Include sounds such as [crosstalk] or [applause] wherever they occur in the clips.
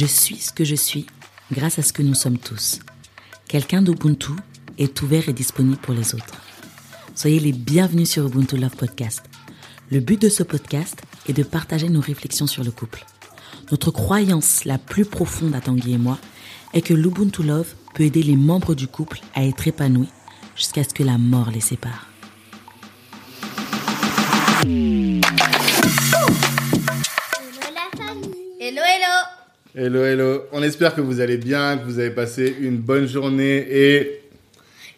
Je suis ce que je suis grâce à ce que nous sommes tous. Quelqu'un d'Ubuntu est ouvert et disponible pour les autres. Soyez les bienvenus sur Ubuntu Love Podcast. Le but de ce podcast est de partager nos réflexions sur le couple. Notre croyance la plus profonde à Tanguy et moi est que l'Ubuntu Love peut aider les membres du couple à être épanouis jusqu'à ce que la mort les sépare. Hello, hello. On espère que vous allez bien, que vous avez passé une bonne journée et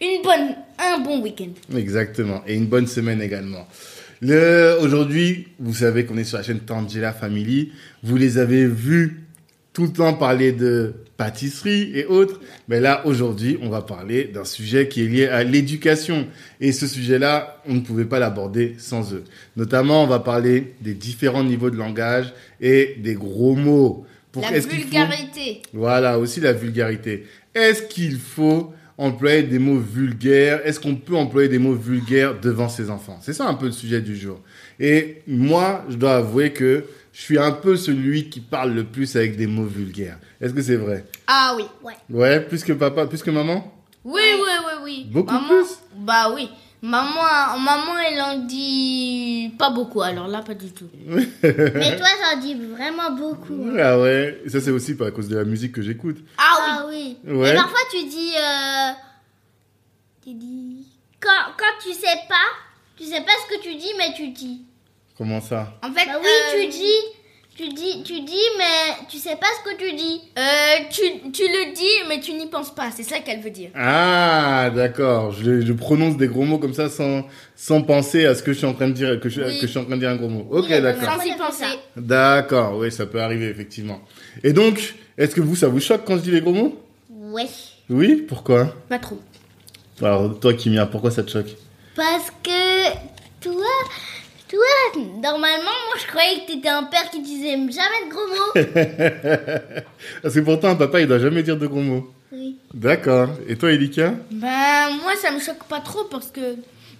Une bonne, un bon week-end. exactement et une bonne semaine également. Le aujourd'hui, vous savez qu'on est sur la chaîne Tangela Family. Vous les avez vus tout le temps parler de pâtisserie et autres. Mais là, aujourd'hui, on va parler d'un sujet qui est lié à l'éducation. Et ce sujet-là, on ne pouvait pas l'aborder sans eux. Notamment, on va parler des différents niveaux de langage et des gros mots. Pour- La faut- vulgarité. Voilà, aussi la vulgarité. Est-ce qu'il faut employer des mots vulgaires? Est-ce qu'on peut employer des mots vulgaires devant ses enfants? C'est ça un peu le sujet du jour. Et moi, je dois avouer que je suis un peu celui qui parle le plus avec des mots vulgaires. Est-ce que c'est vrai? Ah oui. Ouais. Ouais, plus que papa, plus que maman? Oui, oui, oui, oui. Beaucoup Maman- plus? Bah oui. Maman, maman, elle en dit pas beaucoup, alors là, pas du tout. [laughs] Mais toi, j'en dis vraiment beaucoup. hein. Ah ouais, Et ça c'est aussi à cause de la musique que j'écoute. Ah Ah oui. Ouais. Et parfois, tu dis. euh, Tu dis. Quand, quand tu sais pas, tu sais pas ce que tu dis, mais tu dis. Comment ça? Oui. En fait, Bah oui, euh, tu dis. Tu dis, tu dis, mais tu sais pas ce que tu dis. Euh, tu, tu le dis, mais tu n'y penses pas. C'est ça qu'elle veut dire. Ah, d'accord. Je, je prononce des gros mots comme ça sans, sans penser à ce que je suis en train de dire, que je, Oui. que je suis en train de dire un gros mot. Ok, Oui, d'accord. Sans y penser. D'accord, oui, ça peut arriver, effectivement. Et donc, est-ce que vous, ça vous choque quand je dis les gros mots? Ouais. Oui, pourquoi? Pas trop. Alors, toi, Kimia, pourquoi ça te choque? Parce que. Toi. Toi, normalement, moi, je croyais que t'étais un père qui disait jamais de gros mots. [laughs] Parce que pourtant, un papa, il doit jamais dire de gros mots. oui. D'accord. Et toi, Elika Ben, moi, ça me choque pas trop parce que,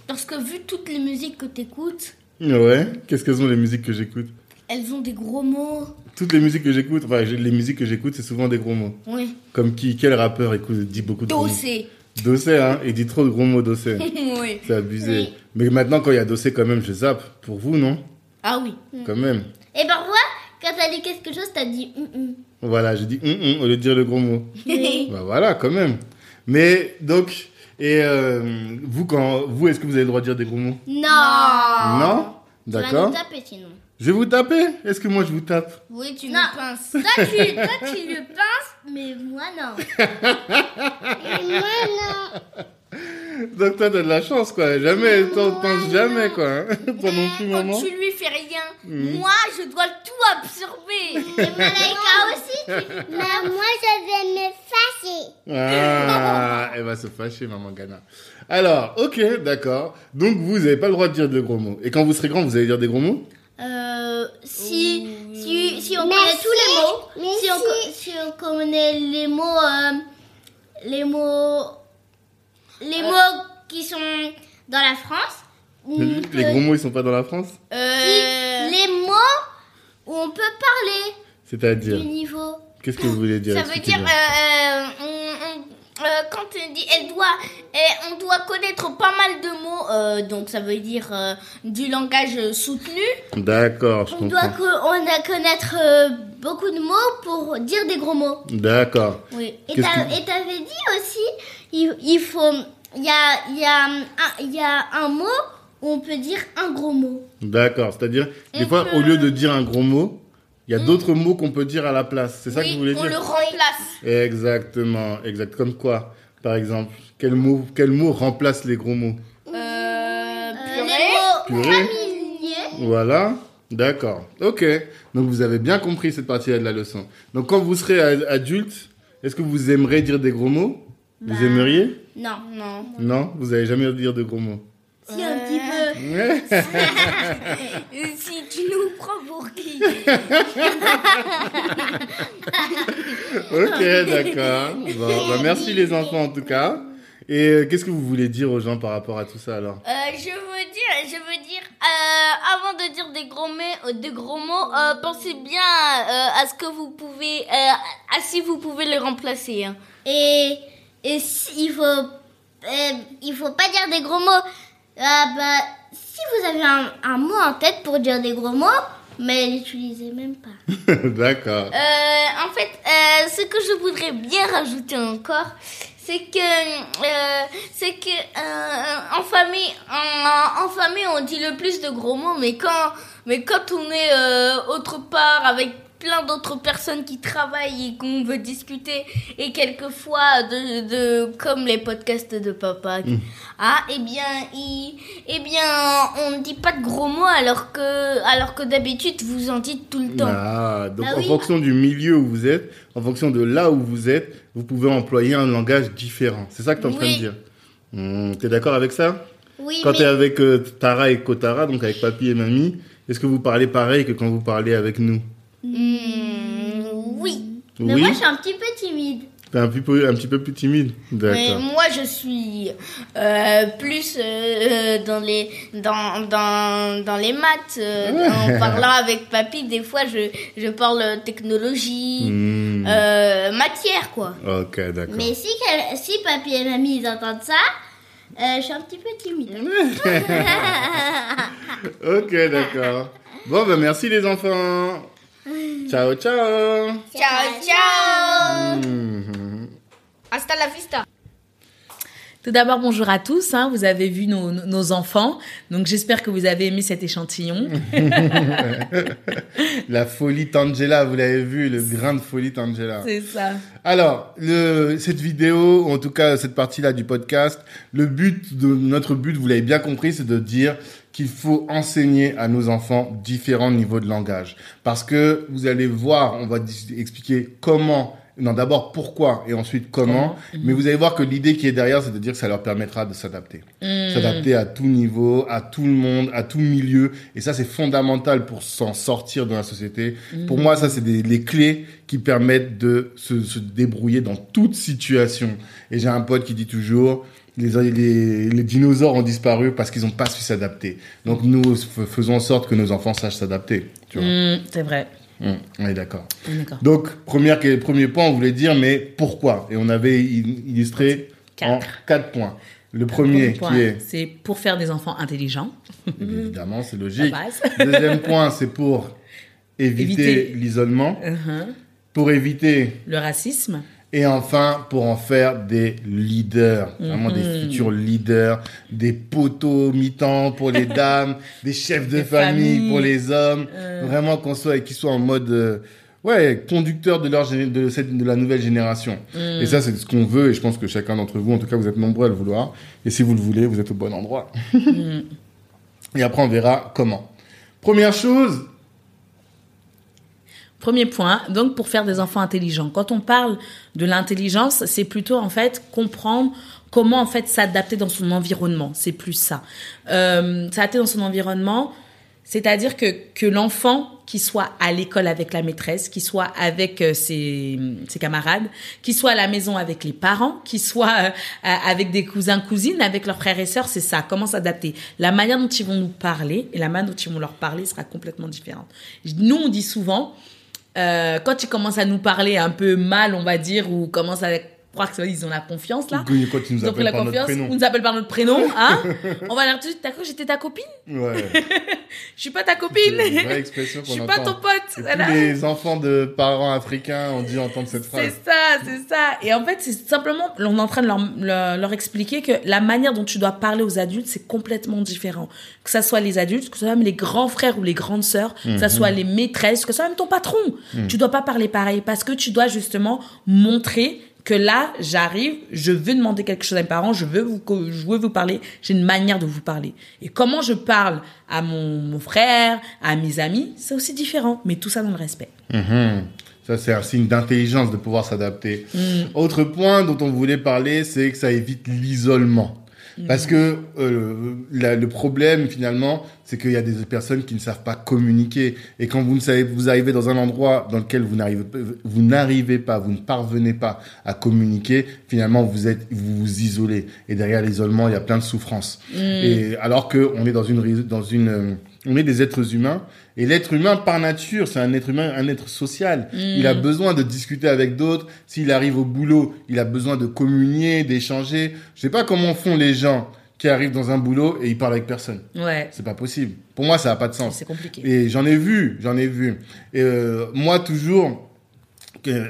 parce que vu toutes les musiques que t'écoutes, Ouais. Qu'est-ce que sont les musiques que j'écoute elles ont des gros mots. Toutes les musiques que j'écoute, enfin, les musiques que j'écoute, c'est souvent des gros mots. Oui. Comme qui Quel rappeur écoute, dit beaucoup de gros mots Dossé. Dossé, hein Il dit trop de gros mots, Dossé. [laughs] oui. C'est abusé. Oui. Mais maintenant, quand il y a Dossé, quand même, je zappe. Pour vous, non? Ah oui. Quand même. Et parfois, quand t'as dit quelque chose, t'as dit hum, hum. Voilà, j'ai dit hum, hum au lieu de dire le gros mot. [laughs] Oui. bah voilà, quand même. Mais donc, et euh, vous, quand vous, est-ce que vous avez le droit de dire des gros mots? Non. Non? Tu vas D'accord. nous taper sinon. Je vais vous taper? Est-ce que moi je vous tape? Oui, tu Non. me pinces. Toi, tu, toi, tu le pinces, mais moi, non. [laughs] moi, non. Donc toi, t'as de la chance, quoi. Jamais, t'en penses jamais, quoi. hein. Toi non plus, maman Quand tu lui fais rien, Mhm. moi, je dois tout absorber. Et Malaika [laughs] aussi, tu. Mais moi, je vais me fâcher. Ah, elle va se fâcher, maman Ghana. Alors, ok, d'accord. Donc, vous n'avez pas le droit de dire de gros mots. Et quand vous serez grand, vous allez dire des gros mots? Euh, si, si, si on Mais connaît si- tous les mots, si, on, si on connaît les mots, euh, les mots, les mots qui sont dans la France, Les gros mots, ils sont pas dans la France Euh, les mots où on peut parler C'est-à-dire, du niveau. qu'est-ce que vous voulez dire ça veut dire, euh, euh, on- on- euh, quand on dit, elle doit, on doit connaître pas mal de mots, euh, donc ça veut dire euh, du langage soutenu. D'accord, je On doit comprends. co- on a connaître euh, beaucoup de mots pour dire des gros mots. D'accord. Oui. Et Qu'est-ce t'as- que- et t'avais dit aussi, il, il faut, il y a, y, a y a un mot où on peut dire un gros mot. D'accord. C'est-à-dire, des On fois, peut- au lieu de dire un gros mot, il y a d'autres mots qu'on peut dire à la place. C'est ça que vous voulez on dire le remplace. Exactement, exact. Comme quoi, par exemple Quel mot, quel mot remplace les gros mots Euh, Euh, purée. les mots Purée. familiers. Voilà. D'accord. Ok. Donc vous avez bien compris cette partie-là de la leçon. Donc quand vous serez adulte, est-ce que vous aimeriez dire des gros mots? Vous Bah. aimeriez Non, non. Non Vous n'allez jamais dire de gros mots Si, un petit peu. [laughs] Si tu nous prends pour qui Ok, d'accord. Bon, bah, merci les enfants en tout cas. Et euh, qu'est-ce que vous voulez dire aux gens par rapport à tout ça alors? Euh, je veux dire, je veux dire euh, avant de dire des gros, mots, des gros mots, euh, pensez bien euh, à ce que vous pouvez, euh, à si vous pouvez les remplacer. hein. Et, et si- il faut, euh, il faut pas dire des gros mots. Ah bah, si vous avez un, un mot en tête pour dire des gros mots, mais l'utilisez même pas. [laughs] D'accord. Euh, en fait, euh, ce que je voudrais bien rajouter encore, c'est que, euh, c'est que en famille, en, en famille, on dit le plus de gros mots, mais quand, mais quand on est autre part avec plein d'autres personnes qui travaillent et qu'on veut discuter et quelquefois de, de comme les podcasts de papa ah eh bien il, eh bien on ne dit pas de gros mots alors que alors que d'habitude vous en dites tout le temps Ah, donc Ah en oui. fonction du milieu où vous êtes, en fonction de là où vous êtes, vous pouvez employer un langage différent. C'est ça que tu es en train de dire. Hmm, T'es d'accord avec ça? Oui, Quand mais tu es avec euh, Tara et Kotara, donc avec papy et mamie, est-ce que vous parlez pareil que quand vous parlez avec nous? Hmm, oui. mais Oui moi je suis un petit peu timide. T'es un, petit peu- un petit peu plus timide Mais D'accord. moi, je suis euh, plus euh, euh, dans les dans dans dans les maths. euh, en [laughs] parlant avec papy, des fois, je je parle technologie, euh, matière, quoi. Ok, d'accord. Mais si, si papy et mamie ils entendent ça, je suis un petit peu timide. [laughs] [laughs] Ok, d'accord. Bon, ben merci les enfants. Ciao, ciao. Ciao, ciao. Mhm. Hasta la vista. Tout d'abord, bonjour à tous. hein. Vous avez vu nos, enfants. Donc, j'espère que vous avez aimé cet échantillon. [laughs] La folie Tangela, vous l'avez vu, le grain de folie Tangela. C'est ça. Alors, le, cette vidéo, ou en tout cas cette partie-là du podcast, le but de notre but, vous l'avez bien compris, c'est de dire qu'il faut enseigner à nos enfants différents niveaux de langage. Parce que vous allez voir, on va expliquer comment, non d'abord pourquoi et ensuite comment, mais vous allez voir que l'idée qui est derrière, c'est de dire que ça leur permettra de s'adapter. S'adapter à tout niveau, à tout le monde, à tout milieu. Et ça, c'est fondamental pour s'en sortir dans la société. Pour moi, ça, c'est des, les clés qui permettent de se, se débrouiller dans toute situation. Et j'ai un pote qui dit toujours, les, les, les dinosaures ont disparu parce qu'ils n'ont pas su s'adapter. Donc nous, faisons en sorte que nos enfants sachent s'adapter. Tu vois. Mm, c'est vrai. Hum, on est d'accord. Donc, première, premier point, on voulait dire, mais pourquoi? Et on avait illustré en Quatre. quatre points. Le premier, point, qui est, c'est pour faire des enfants intelligents. [laughs] évidemment, c'est logique. [laughs] Deuxième point, c'est pour éviter, Éviter. l'isolement, Uh-huh. pour éviter, Le racisme. Et enfin, pour en faire des leaders, vraiment des Mhm. futurs leaders, des poteaux mi-temps pour les [laughs] dames, des chefs de Des famille familles. pour les hommes, Euh. vraiment qu'on soit, qu'ils soient en mode, euh, ouais, conducteur de leur, de cette, de la nouvelle génération. Mm. Et ça, c'est ce qu'on veut, et je pense que chacun d'entre vous, en tout cas, vous êtes nombreux à le vouloir. Et si vous le voulez, vous êtes au bon endroit. Mm. [laughs] et après, on verra comment. Première chose, Premier point, donc pour faire des enfants intelligents. Quand on parle de l'intelligence, c'est plutôt en fait comprendre comment en fait s'adapter dans son environnement. C'est plus ça. Euh, s'adapter dans son environnement, c'est-à-dire que, que l'enfant qui soit à l'école avec la maîtresse, qui soit avec euh, ses, ses camarades, qui soit à la maison avec les parents, qui soit euh, avec des cousins, cousines, avec leurs frères et sœurs, c'est ça. Comment s'adapter? La manière dont ils vont nous parler et la manière dont ils vont leur parler sera complètement différente. Nous, on dit souvent, euh, quand ils commencent à nous parler un peu mal, on va dire, ou commencent à croire qu'ils ont la confiance, là, quand tu nous ils ont pris appelles la par notre confiance, prénom. on nous appelle par notre prénom, [laughs] hein On va leur dire, t'as cru que j'étais ta copine Ouais. [laughs] Je suis pas ta copine [laughs] Je suis pas ton pote Et voilà. Tous les enfants de parents africains ont dû entendre cette phrase. C'est ça, c'est ça. Et en fait, c'est simplement, on est en train de leur, leur, leur expliquer que la manière dont tu dois parler aux adultes, c'est complètement différent. Que ça soit les adultes, que ce soit même les grands frères ou les grandes sœurs, que ça soit les maîtresses, que ce soit même ton patron. Tu dois pas parler pareil parce que tu dois justement montrer que là, j'arrive, je veux demander quelque chose à mes parents, je veux vous, je veux vous parler, j'ai une manière de vous parler. Et comment je parle à mon, mon frère, à mes amis, c'est aussi différent, mais tout ça dans le respect. Mhm. Ça, c'est un signe d'intelligence de pouvoir s'adapter. Autre point dont on voulait parler, c'est que ça évite l'isolement. Parce que euh, la- le problème finalement, c'est qu'il y a des personnes qui ne savent pas communiquer. Et quand vous ne savez, vous arrivez dans un endroit dans lequel vous n'arrivez, pas- vous n'arrivez pas, vous ne parvenez pas à communiquer, finalement vous êtes, vous vous isolez. Et derrière l'isolement, il y a plein de souffrances. Et alors que on est dans une, dans une, euh, on est des êtres humains. Et l'être humain, par nature, c'est un être humain, un être social. Il a besoin de discuter avec d'autres. S'il arrive au boulot, il a besoin de communier, d'échanger. Je sais pas comment font les gens qui arrivent dans un boulot et ils parlent avec personne. Ouais, C'est pas possible. Pour moi, ça n'a pas de sens. c'est compliqué. Et j'en ai vu, j'en ai vu. Et euh, moi, toujours,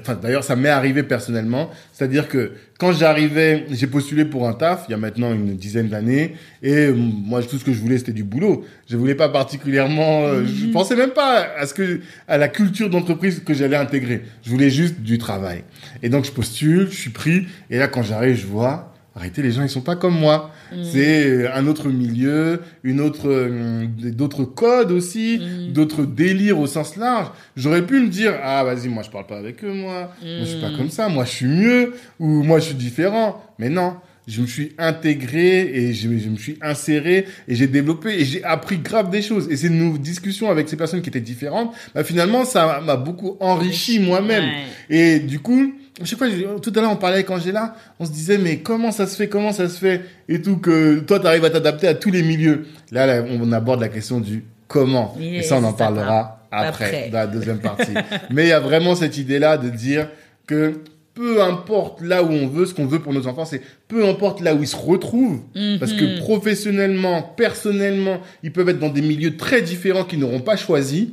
enfin, d'ailleurs, ça m'est arrivé personnellement. C'est-à-dire que quand j'arrivais, j'ai postulé pour un taf, il y a maintenant une dizaine d'années, et moi, tout ce que je voulais, c'était du boulot. Je voulais pas particulièrement, euh, je pensais même pas à ce que, à la culture d'entreprise que j'allais intégrer. Je voulais juste du travail. Et donc, je postule, je suis pris, et là, quand j'arrive, je vois, arrêtez, les gens, ils sont pas comme moi. C'est euh, un autre milieu, une autre, euh, d'autres codes aussi, d'autres délires au sens large. J'aurais pu me dire, ah, vas-y, moi, je parle pas avec eux, moi. Moi, je suis pas comme ça. Moi, je suis mieux. Ou moi, je suis différent. Mais non. Je me suis intégré et je, je me suis inséré et j'ai développé et j'ai appris grave des choses. Et c'est nos discussions avec ces personnes qui étaient différentes, bah, finalement, ça m'a beaucoup enrichi moi-même. Ouais. Et du coup, je sais pas, je- tout à l'heure on parlait avec Angela, on se disait mais comment ça se fait, comment ça se fait et tout que toi tu arrives à t'adapter à tous les milieux. Là, là, on aborde la question du comment et Yes, ça on en parlera après, Après. dans la deuxième partie. [laughs] mais il y a vraiment cette idée là de dire que peu importe là où on veut, ce qu'on veut pour nos enfants, c'est peu importe là où ils se retrouvent, parce que professionnellement, personnellement, ils peuvent être dans des milieux très différents qu'ils n'auront pas choisis,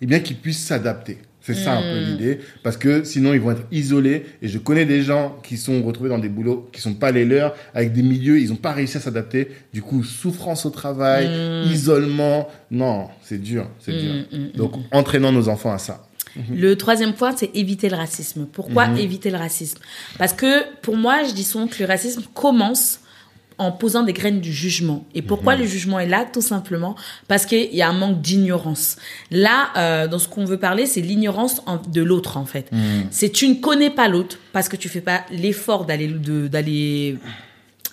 et bien qu'ils puissent s'adapter. C'est ça un peu l'idée, parce que sinon ils vont être isolés. Et je connais des gens qui sont retrouvés dans des boulots qui sont pas les leurs, avec des milieux, ils n'ont pas réussi à s'adapter. Du coup, souffrance au travail, isolement. Non, c'est dur, c'est dur. Donc, entraînons nos enfants à ça. Le troisième point, c'est éviter le racisme. Pourquoi Mhm. éviter le racisme? Parce que pour moi, je dis souvent que le racisme commence en posant des graines du jugement. Et pourquoi Mhm. le jugement est là Tout simplement parce qu'il y a un manque d'ignorance. Là, euh, dans ce qu'on veut parler, c'est l'ignorance de l'autre, en fait. Mhm. C'est tu ne connais pas l'autre parce que tu fais pas l'effort d'aller d'aller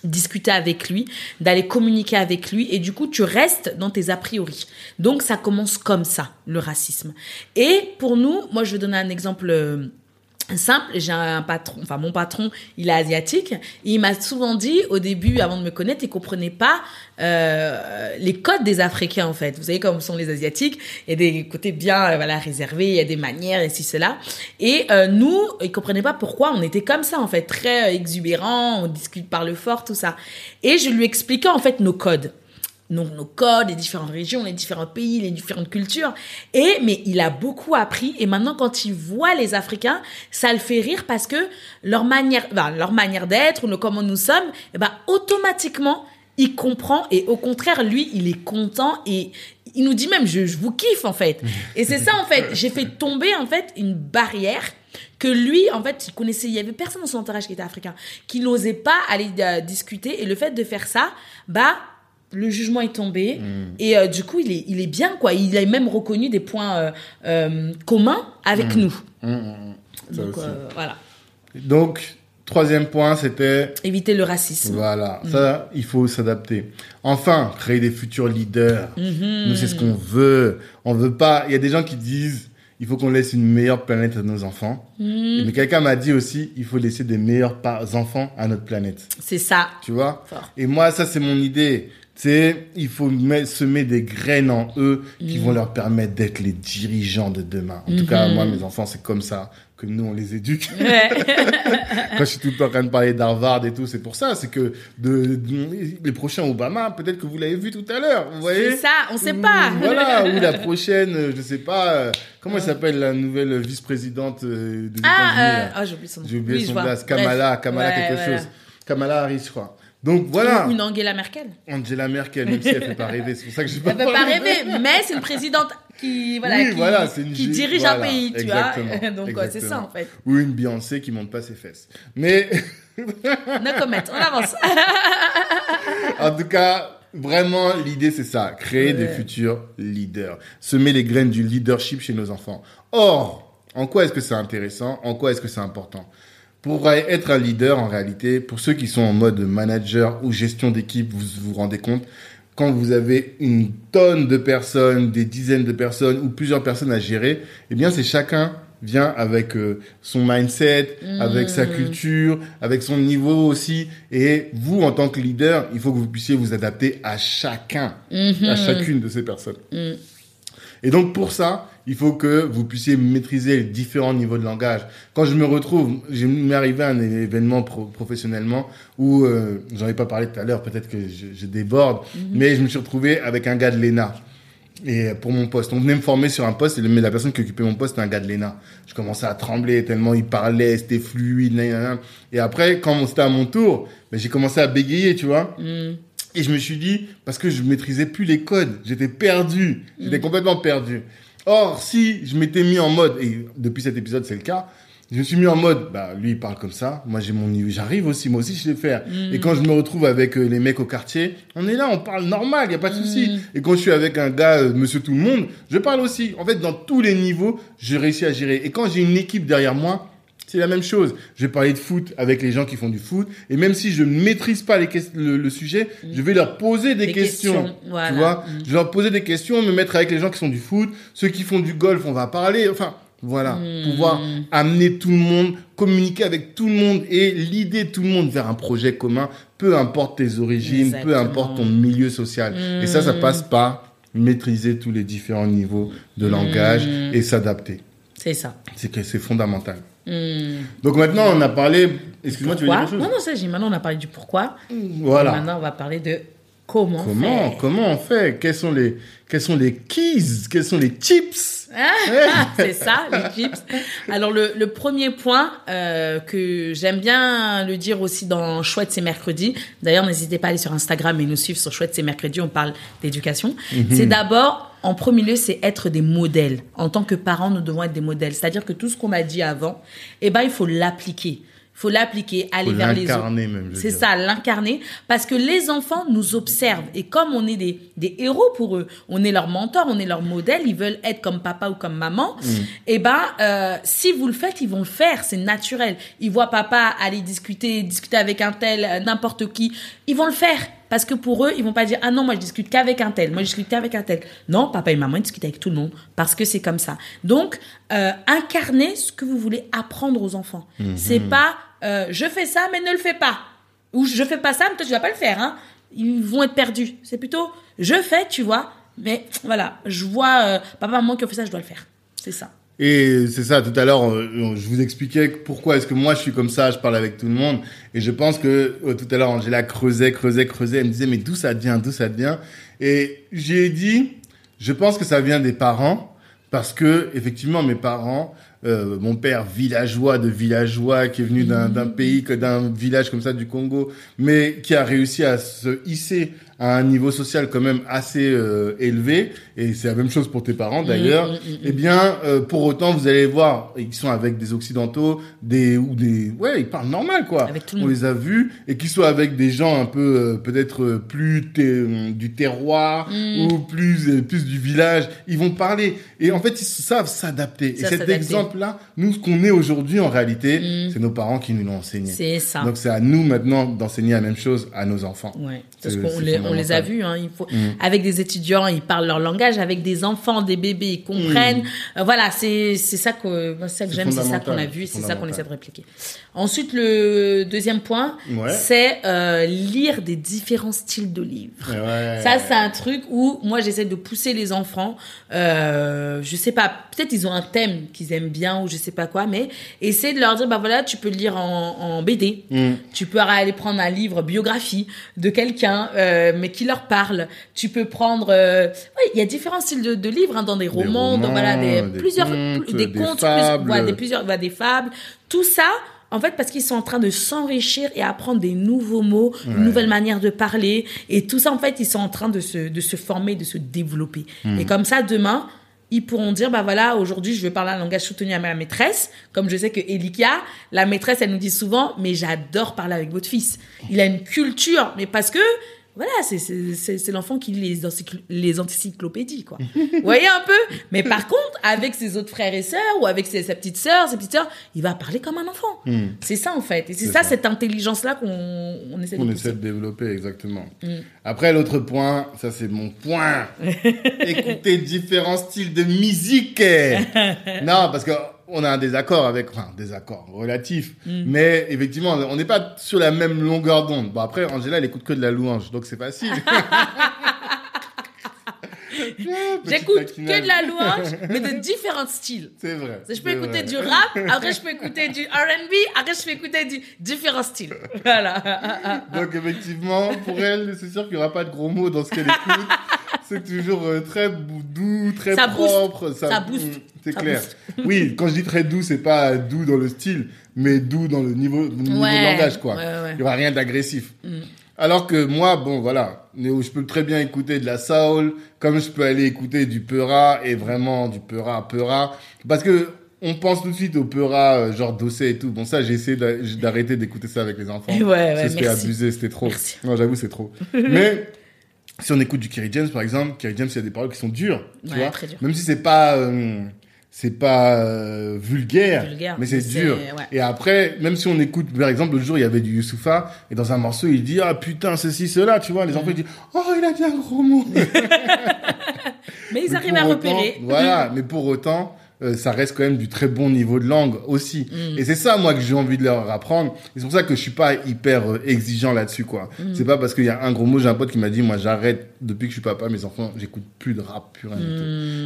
discuter avec lui, d'aller communiquer avec lui, et du coup, tu restes dans tes a priori. Donc, ça commence comme ça, le racisme. Et pour nous, moi, je vais donner un exemple euh, simple. J'ai un patron, enfin, mon patron, il est asiatique, il m'a souvent dit, au début, avant de me connaître, il comprenait pas euh, les codes des Africains, en fait. Vous savez comme sont les Asiatiques, il y a des côtés bien, euh, voilà, réservés, il y a des manières, et ci, cela. Et euh, nous, il comprenait pas pourquoi on était comme ça, en fait, très euh, exubérants, on discute par le fort, tout ça. Et je lui expliquais, en fait, nos codes donc nos codes, les différentes régions, les différents pays, les différentes cultures. Et mais il a beaucoup appris et maintenant quand il voit les Africains, ça le fait rire parce que leur manière, ben, leur manière d'être le comment nous sommes, eh ben automatiquement il comprend et au contraire lui il est content et il nous dit même je, je vous kiffe en fait. Et c'est ça en fait, j'ai fait tomber en fait une barrière que lui, en fait, il connaissait, il y avait personne dans son entourage qui était africain, qui n'osait pas aller euh, discuter. Et le fait de faire ça, bah, le jugement est tombé. Et euh, du coup, il est, il est bien, quoi. Il a même reconnu des points euh, euh, communs avec nous. Hum, hum. Ça Donc, voilà. Donc, troisième point, c'était Éviter le racisme. Voilà, ça, il faut s'adapter. Enfin, créer des futurs leaders. Nous, c'est ce qu'on veut. On veut pas. Il y a des gens qui disent, il faut qu'on laisse une meilleure planète à nos enfants. Mais quelqu'un m'a dit aussi, il faut laisser des meilleurs enfants à notre planète. C'est ça. Tu vois? Fort. Et moi, ça, c'est mon idée. C'est, il faut semer des graines en eux qui vont leur permettre d'être les dirigeants de demain. En tout cas, moi, mes enfants, c'est comme ça que nous, on les éduque. Quand [laughs] je suis tout le temps en train de parler d'Harvard et tout, c'est pour ça. C'est que de, de- les prochains Obama, peut-être que vous l'avez vu tout à l'heure. Vous voyez? C'est ça, on sait pas. Voilà, [laughs] ou la prochaine, euh, je sais pas, euh, comment elle s'appelle la nouvelle vice-présidente euh, des Ah, États-Unis euh, oh, j'ai oublié son nom. J'ai oublié Oui, son. Bref. Kamala, Kamala Ouais, quelque chose. Kamala Harris, je crois. Donc voilà, Ou Une Angela Merkel. Angela Merkel, même si elle fait pas rêver, c'est pour ça que je Elle peut pas rêver, mais c'est une présidente qui, voilà, Oui, qui, voilà, c'est une qui gé- dirige voilà, un pays, tu vois. [laughs] Donc, c'est ça, en fait. Ou une Beyoncé qui monte pas ses fesses. Mais [laughs] No comment, on avance. [laughs] en tout cas, vraiment, l'idée c'est ça, créer des futurs leaders, semer les graines du leadership chez nos enfants. Or, en quoi est-ce que c'est intéressant? En quoi est-ce que c'est important? Pour être un leader, en réalité, pour ceux qui sont en mode manager ou gestion d'équipe, vous vous rendez compte, quand vous avez une tonne de personnes, des dizaines de personnes ou plusieurs personnes à gérer, eh bien, c'est chacun vient avec euh, son mindset, avec sa culture, avec son niveau aussi. Et vous, en tant que leader, il faut que vous puissiez vous adapter à chacun, à chacune de ces personnes. Et donc pour ça, il faut que vous puissiez maîtriser les différents niveaux de langage. Quand je me retrouve, je m'est arrivé un événement pro- professionnellement où euh, j'en ai pas parlé tout à l'heure, peut-être que je, je déborde, mais je me suis retrouvé avec un gars de l'ENA. Et pour mon poste, on venait me former sur un poste, mais la personne qui occupait mon poste, c'était un gars de l'ENA. Je commençais à trembler tellement il parlait, c'était fluide, nan, nan, nan. Et après, quand c'était à mon tour, ben, j'ai commencé à bégayer, tu vois. Et je me suis dit, parce que je maîtrisais plus les codes, j'étais perdu, j'étais complètement perdu. Or, si je m'étais mis en mode, et depuis cet épisode c'est le cas, je me suis mis en mode, bah lui il parle comme ça, moi j'ai mon niveau, j'arrive aussi, moi aussi je sais faire. Et quand je me retrouve avec euh, les mecs au quartier, on est là, on parle normal, y a pas de souci. Et quand je suis avec un gars, euh, Monsieur Tout le Monde, je parle aussi. En fait, dans tous les niveaux, j'ai réussi à gérer. Et quand j'ai une équipe derrière moi, c'est la même chose. Je vais parler de foot avec les gens qui font du foot. Et même si je ne maîtrise pas les le, le sujet, je vais leur poser des, Des questions. questions, voilà. Tu vois? Mm. Je vais leur poser des questions, me mettre avec les gens qui font du foot. Ceux qui font du golf, on va parler. Enfin, voilà. Mm. Pouvoir amener tout le monde, communiquer avec tout le monde et l'idée tout le monde vers un projet commun, peu importe tes origines, peu importe ton milieu social. Et ça, ça passe par maîtriser tous les différents niveaux de langage Mm. et s'adapter. C'est ça. C'est que c'est fondamental. Hmm. Donc maintenant, on a parlé. Excuse-moi, tu veux dire quelque chose? Non, non, ça, j'ai maintenant, on a parlé du pourquoi. Voilà. Maintenant, on va parler de comment. Comment, faire. comment on fait? Quels sont les, quels sont les keys? Quels sont les tips? Ah, [laughs] c'est ça, les chips. Alors, le, le premier point euh, que j'aime bien le dire aussi dans Chouette, c'est mercredi. D'ailleurs, n'hésitez pas à aller sur Instagram et nous suivre sur Chouette, c'est mercredi. On parle d'éducation. C'est d'abord, en premier lieu, c'est être des modèles. En tant que parents, nous devons être des modèles. C'est-à-dire que tout ce qu'on a dit avant, eh ben, il faut l'appliquer. Il faut l'appliquer, aller Faut vers les autres. l'incarner même, C'est ça, l'incarner. Parce que les enfants nous observent. Et comme on est des, des héros pour eux, on est leur mentor, on est leur modèle, ils veulent être comme papa ou comme maman, Mm. et ben, euh, si vous le faites, ils vont le faire. C'est naturel. Ils voient papa aller discuter, discuter avec un tel, euh, n'importe qui. Ils vont le faire. Parce que pour eux, ils vont pas dire, ah non, moi je discute qu'avec un tel, moi je discute qu'avec un tel. Non, papa et maman, ils discutent avec tout le monde. Parce que c'est comme ça. Donc, euh, incarnez ce que vous voulez apprendre aux enfants. Mhm. C'est pas, euh, je fais ça, mais ne le fais pas. Ou je fais pas ça, mais toi tu vas pas le faire. Hein. Ils vont être perdus. C'est plutôt, je fais, tu vois, mais voilà, je vois euh, papa, maman qui ont fait ça, je dois le faire. C'est ça. Et c'est ça, tout à l'heure, je vous expliquais pourquoi est-ce que moi je suis comme ça, je parle avec tout le monde. Et je pense que euh, tout à l'heure, Angela creusait, creusait, creusait. Elle me disait, mais d'où ça vient, d'où ça vient? Et j'ai dit, je pense que ça vient des parents, parce que effectivement, mes parents, euh, mon père villageois de villageois, qui est venu d'un d'un pays, que d'un village comme ça du Congo, mais qui a réussi à se hisser à un niveau social quand même assez euh, élevé, et c'est la même chose pour tes parents d'ailleurs, Mm, mm, mm, eh bien, euh, pour autant, vous allez voir, ils sont avec des occidentaux, des ou des, ouais, ils parlent normal quoi. Avec tout le On monde. les a vus et qu'ils soient avec des gens un peu euh, peut-être euh, plus té- du terroir ou plus euh, plus du village, ils vont parler et en fait ils savent s'adapter. Et cet exemple-là, nous ce qu'on est aujourd'hui en réalité, c'est nos parents qui nous l'ont enseigné. C'est ça. Donc c'est à nous maintenant d'enseigner la même chose à nos enfants. Ouais, parce qu'on les, on les a vus. Hein, il faut, Mm. Avec des étudiants, ils parlent leur langage. Avec des enfants, des bébés, ils comprennent. Euh, voilà, c'est ça que, ça que j'aime, c'est ça qu'on a vu, c'est ça qu'on essaie de répliquer. Ensuite, le deuxième point, Ouais. c'est euh, lire des différents styles de livres. Ouais. Ça, c'est un truc où moi, j'essaie de pousser les enfants. Euh, je sais pas, peut-être ils ont un thème qu'ils aiment bien ou je sais pas quoi, mais essayer de leur dire, bah voilà, tu peux le lire en, en BD. Mm. Tu peux aller prendre un livre biographie de quelqu'un, euh, mais qui leur parle. Tu peux prendre, euh, ouais, il y a différents styles de, de livres, hein, dans des romans, dans romans, voilà, des, des plusieurs, contes, des des contes, fables. plus- des plusieurs, voilà, des fables. Tout ça, en fait, parce qu'ils sont en train de s'enrichir et apprendre des nouveaux mots, une Ouais. nouvelle manière de parler. Et tout ça, en fait, ils sont en train de se, de se former, de se développer. Hmm. Et comme ça, demain, ils pourront dire, bah voilà, aujourd'hui, je vais parler un langage soutenu à ma maîtresse. Comme je sais que Elika, la maîtresse, elle nous dit souvent, mais j'adore parler avec votre fils. Il a une culture, mais parce que, voilà, c'est- l'enfant qui lit les, les encyclopédies, quoi. Vous voyez un peu? Mais par contre, avec ses autres frères et sœurs, ou avec ses, sa petite sœur, ses petites sœurs, il va parler comme un enfant. Hmm. C'est ça, en fait. Et c'est ça, ça. cette intelligence-là qu'on on essaie de On pousser. essaie de développer, exactement. Mm. Après, l'autre point, ça c'est mon point. [laughs] Écouter différents styles de musique. [laughs] non, parce que on a un désaccord avec, enfin, désaccord relatif. Mm. Mais effectivement, on n'est pas sur la même longueur d'onde. Bon, après, Angela, elle écoute que de la louange, donc c'est facile. [laughs] [laughs] J'écoute que de la louange, mais de [laughs] différents styles. C'est vrai. Je peux écouter vrai. du rap, après je peux écouter du R&B, après je peux écouter du différents styles. Voilà. Donc effectivement, pour elle, c'est sûr qu'il n'y aura pas de gros mots dans ce qu'elle écoute. C'est toujours euh, très doux, très Ça booste. propre. Ça booste. C'est Ça clair. booste. [laughs] Oui, quand je dis très doux, c'est pas doux dans le style, mais doux dans le niveau, de langage, quoi. ouais, ouais. Il y aura rien d'agressif. Mm. Alors que moi, bon, voilà, je peux très bien écouter de la soul, comme je peux aller écouter du peura, et vraiment du peura, peura. Parce que, on pense tout de suite au peura, euh, genre dossé et tout. Bon, ça, j'ai essayé d'a- d'arrêter d'écouter ça avec les enfants. [laughs] Ouais, ouais, Ça, C'était abusé, c'était trop. Merci. Non, j'avoue, c'est trop. [laughs] Mais, si on écoute du Kerry James, par exemple, Kerry James, il y a des paroles qui sont dures, tu Ouais, vois. très. Même si c'est pas, euh, c'est pas euh, vulgaire, Vulgaire, mais c'est dur. ouais. Et après, même si on écoute, par exemple, le jour, il y avait du Youssoufa, et dans un morceau, il dit, ah putain, ceci, cela, tu vois, les Mm. enfants, ils disent, oh, il a dit un gros mot. [laughs] Mais ils Mais arrivent à autant- repérer. Voilà, mais pour autant, euh, ça reste quand même du très bon niveau de langue aussi. Mm. Et c'est ça, moi, que j'ai envie de leur apprendre. Et c'est pour ça que je suis pas hyper euh, exigeant là-dessus, quoi. Mm. C'est pas parce qu'il y a un gros mot, j'ai un pote qui m'a dit, moi, j'arrête, depuis que je suis papa, mes enfants, j'écoute plus de rap, plus rien du tout.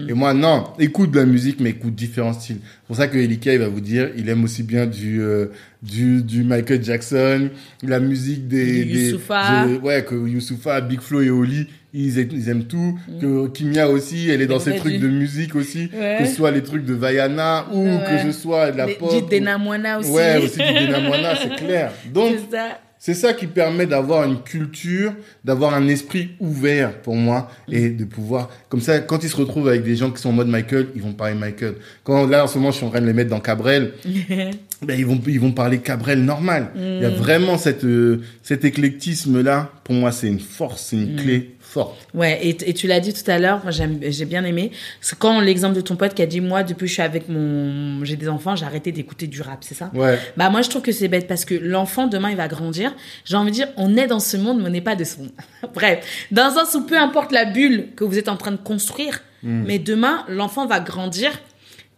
Mm. Et moi, non, écoute de la musique, mais écoute différents styles. C'est pour ça que Elika, il va vous dire, il aime aussi bien du, euh, du, du Michael Jackson, la musique des... Des- Youssoupha. de- ouais, que Youssoufa, Big Flo et Oli, ils, aiment- ils aiment tout. Que Kimia aussi, elle est dans Mm. Ses trucs de musique aussi. Ouais. Que ce soit les trucs de Vaiana ou Ouais. que ce soit de la Les- pop. Du ou- Dena Moana aussi. Ouais, aussi du Denamwana, c'est clair. [laughs] Donc, C'est ça. qui permet d'avoir une culture, d'avoir un esprit ouvert pour moi et de pouvoir, comme ça, quand ils se retrouvent avec des gens qui sont en mode Michael, ils vont parler Michael. Quand là, en ce moment, je suis en train de les mettre dans Cabrel, [laughs] ben, ils vont, ils vont parler Cabrel normal. Il y a Mm. vraiment cette, euh, cet éclectisme-là. Pour moi, c'est une force, c'est Mm. une clé forte. Ouais, et, et tu l'as dit tout à l'heure, moi j'ai bien aimé. C'est quand l'exemple de ton pote qui a dit moi depuis que je suis avec mon j'ai des enfants, j'ai arrêté d'écouter du rap, c'est ça? Ouais. Bah moi je trouve que c'est bête parce que l'enfant demain il va grandir. J'ai envie de dire on est dans ce monde mais on n'est pas de ce monde. [laughs] Bref, dans un sens où peu importe la bulle que vous êtes en train de construire, Mm. mais demain l'enfant va grandir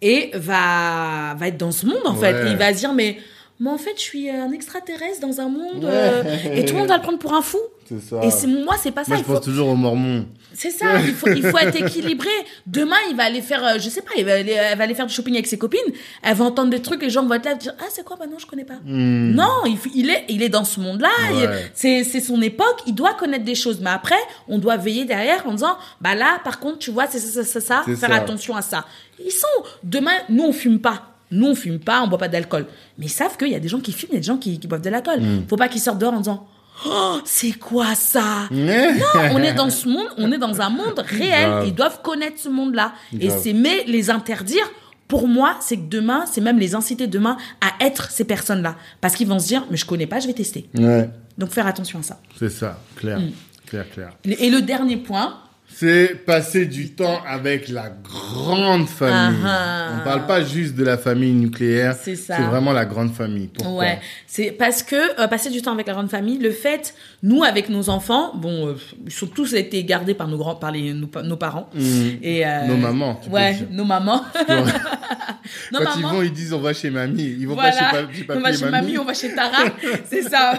et va va être dans ce monde en Ouais. fait. Et il va se dire mais moi en fait je suis un extraterrestre dans un monde Ouais. euh, et tout le monde va le prendre pour un fou. [laughs] C'est ça. Et c'est moi c'est pas ça. Moi, je il faut- pense toujours aux Mormons. c'est ça, il faut, il faut être équilibré. Demain, il va aller faire, euh, je sais pas, il va aller, elle va aller faire du shopping avec ses copines. Elle va entendre des trucs, les gens vont être là, dire, ah, c'est quoi, bah non, je connais pas. Hmm. Non, il, est, il est dans ce monde-là. Ouais. C'est, c'est son époque. Il doit connaître des choses. Mais après, on doit veiller derrière en disant, bah là, par contre, tu vois, c'est ça, ça, ça, ça. C'est Faire ça. attention à ça. Ils sont, demain, nous, on fume pas. Nous, on fume pas, on boit pas d'alcool. Mais ils savent qu'il y a des gens qui fument, il y a des gens qui, qui boivent de l'alcool. Hmm. Faut pas qu'ils sortent dehors en disant, oh, c'est quoi ça? [laughs] Non, on est dans ce monde, on est dans un monde réel. Grave. Ils doivent connaître ce monde-là. Et c'est mais les interdire. Pour moi, c'est que demain, c'est même les inciter demain à être ces personnes-là, parce qu'ils vont se dire, mais je connais pas, je vais tester. Ouais, Donc faire attention à ça. c'est ça, clair, Hmm. clair, clair. Et le dernier point, C'est passer du temps avec la grande famille. Ah ah. On parle pas juste de la famille nucléaire. C'est ça. C'est vraiment la grande famille. Pourquoi Ouais, c'est parce que euh, passer du temps avec la grande famille, le fait, nous avec nos enfants, bon, euh, ils sont tous été gardés par nos grands, par les nos, pa- nos parents Mmh. et euh, Nos mamans, tu ouais, nos mamans. [laughs] [laughs] nos Quand ils vont, ils disent on va chez mamie. Ils vont Voilà, pas chez, pa- chez papy on va chez mamie. on va chez Tara, [laughs] c'est ça.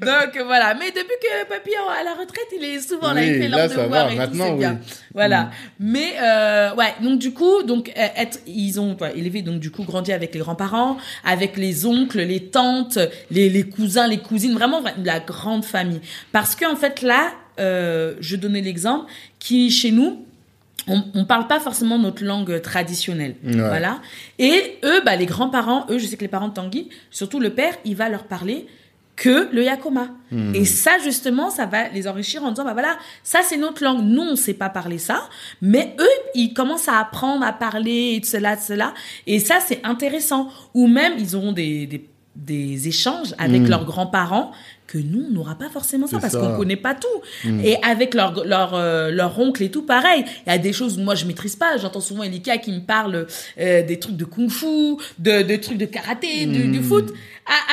Donc voilà, mais depuis que papy est à la retraite, il est souvent là, il fait là, leur ça devoir va. et Maintenant, tout, c'est bien. oui. Mm. Voilà. Mais euh, ouais, donc du coup, donc euh, être, ils ont ouais, élevé donc du coup grandi avec les grands-parents, avec les oncles, les tantes, les, les cousins, les cousines, vraiment vra- la grande famille. Parce que en fait là, euh, je donnais l'exemple qui chez nous on, on parle pas forcément notre langue traditionnelle. Ouais. Voilà. Et eux, bah, les grands-parents, eux, je sais que les parents de Tanguy, surtout le père, il va leur parler que le yakoma. Hmm. Et ça, justement, ça va les enrichir en disant, bah voilà, ça c'est notre langue. Nous, on sait pas parler ça. Mais eux, ils commencent à apprendre à parler et de cela, de cela. Et ça, c'est intéressant. Ou même, ils auront des, des, des échanges avec Hmm. leurs grands-parents que nous, on n'aura pas forcément ça parce qu'on connaît pas tout. Et avec leur, leur, euh, leur oncle et tout, pareil. Il y a des choses moi, je maîtrise pas. J'entends souvent Elika qui me parle euh, des trucs de kung-fu, de, de trucs de karaté, du, du foot.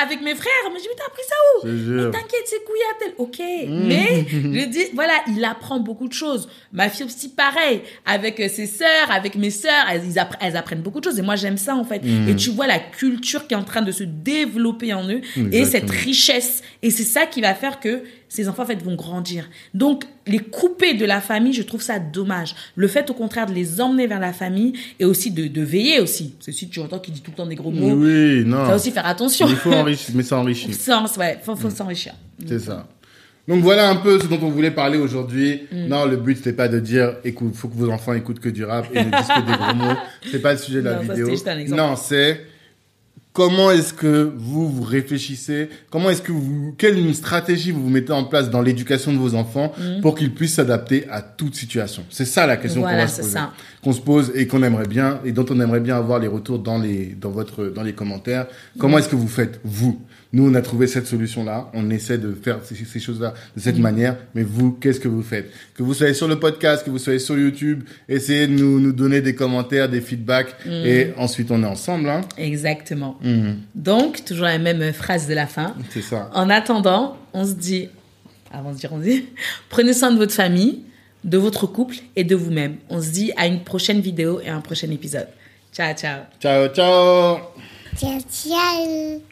Avec mes frères, mais je dis, mais t'as appris ça où? Mais t'inquiète, c'est couillatel. Ok. Mais, [laughs] je dis, voilà, il apprend beaucoup de choses. Ma fille aussi, pareil. Avec euh, ses sœurs, avec mes sœurs, elles, apprennent beaucoup de choses. Et moi, j'aime ça, en fait. Et tu vois la culture qui est en train de se développer en eux. Et cette richesse. Et c'est ça qui va faire que ces enfants, en fait, vont grandir. Donc, les couper de la famille, je trouve ça dommage. Le fait, au contraire, de les emmener vers la famille et aussi de, de veiller aussi. Parce que tu entends qu'il dit tout le temps des gros mots, Oui, non. faut aussi faire attention. Il faut enrichir, mais ça enrichit. [laughs] Ouais, faut, faut s'enrichir. C'est ça. Donc voilà un peu ce dont on voulait parler aujourd'hui. Mm. Non, le but c'était pas de dire, écoute, faut que vos enfants écoutent que du rap et ne disent que des gros mots. C'est pas le sujet de la Non, ça, vidéo. juste un exemple. Non, c'est comment est-ce que vous vous réfléchissez, comment est-ce que vous, quelle stratégie vous vous mettez en place dans l'éducation de vos enfants pour qu'ils puissent s'adapter à toute situation? C'est ça la question qu'on. Voilà, se c'est poser, ça. qu'on se pose et qu'on aimerait bien et dont on aimerait bien avoir les retours dans les dans votre dans les commentaires. Mm. Comment est-ce que vous faites vous? Nous, on a trouvé cette solution-là. On essaie de faire ces, ces choses-là de cette manière. Mais vous, qu'est-ce que vous faites? Que vous soyez sur le podcast, que vous soyez sur YouTube, essayez de nous, nous donner des commentaires, des feedbacks. Mm. Et ensuite, on est ensemble. Hein Exactement. Mhm. Donc, toujours la même phrase de la fin. C'est ça. En attendant, on se dit, avant de dire on se dit, [laughs] prenez soin de votre famille, de votre couple et de vous-même. On se dit à une prochaine vidéo et à un prochain épisode. Ciao, ciao. Ciao, ciao Ciao, [laughs] ciao.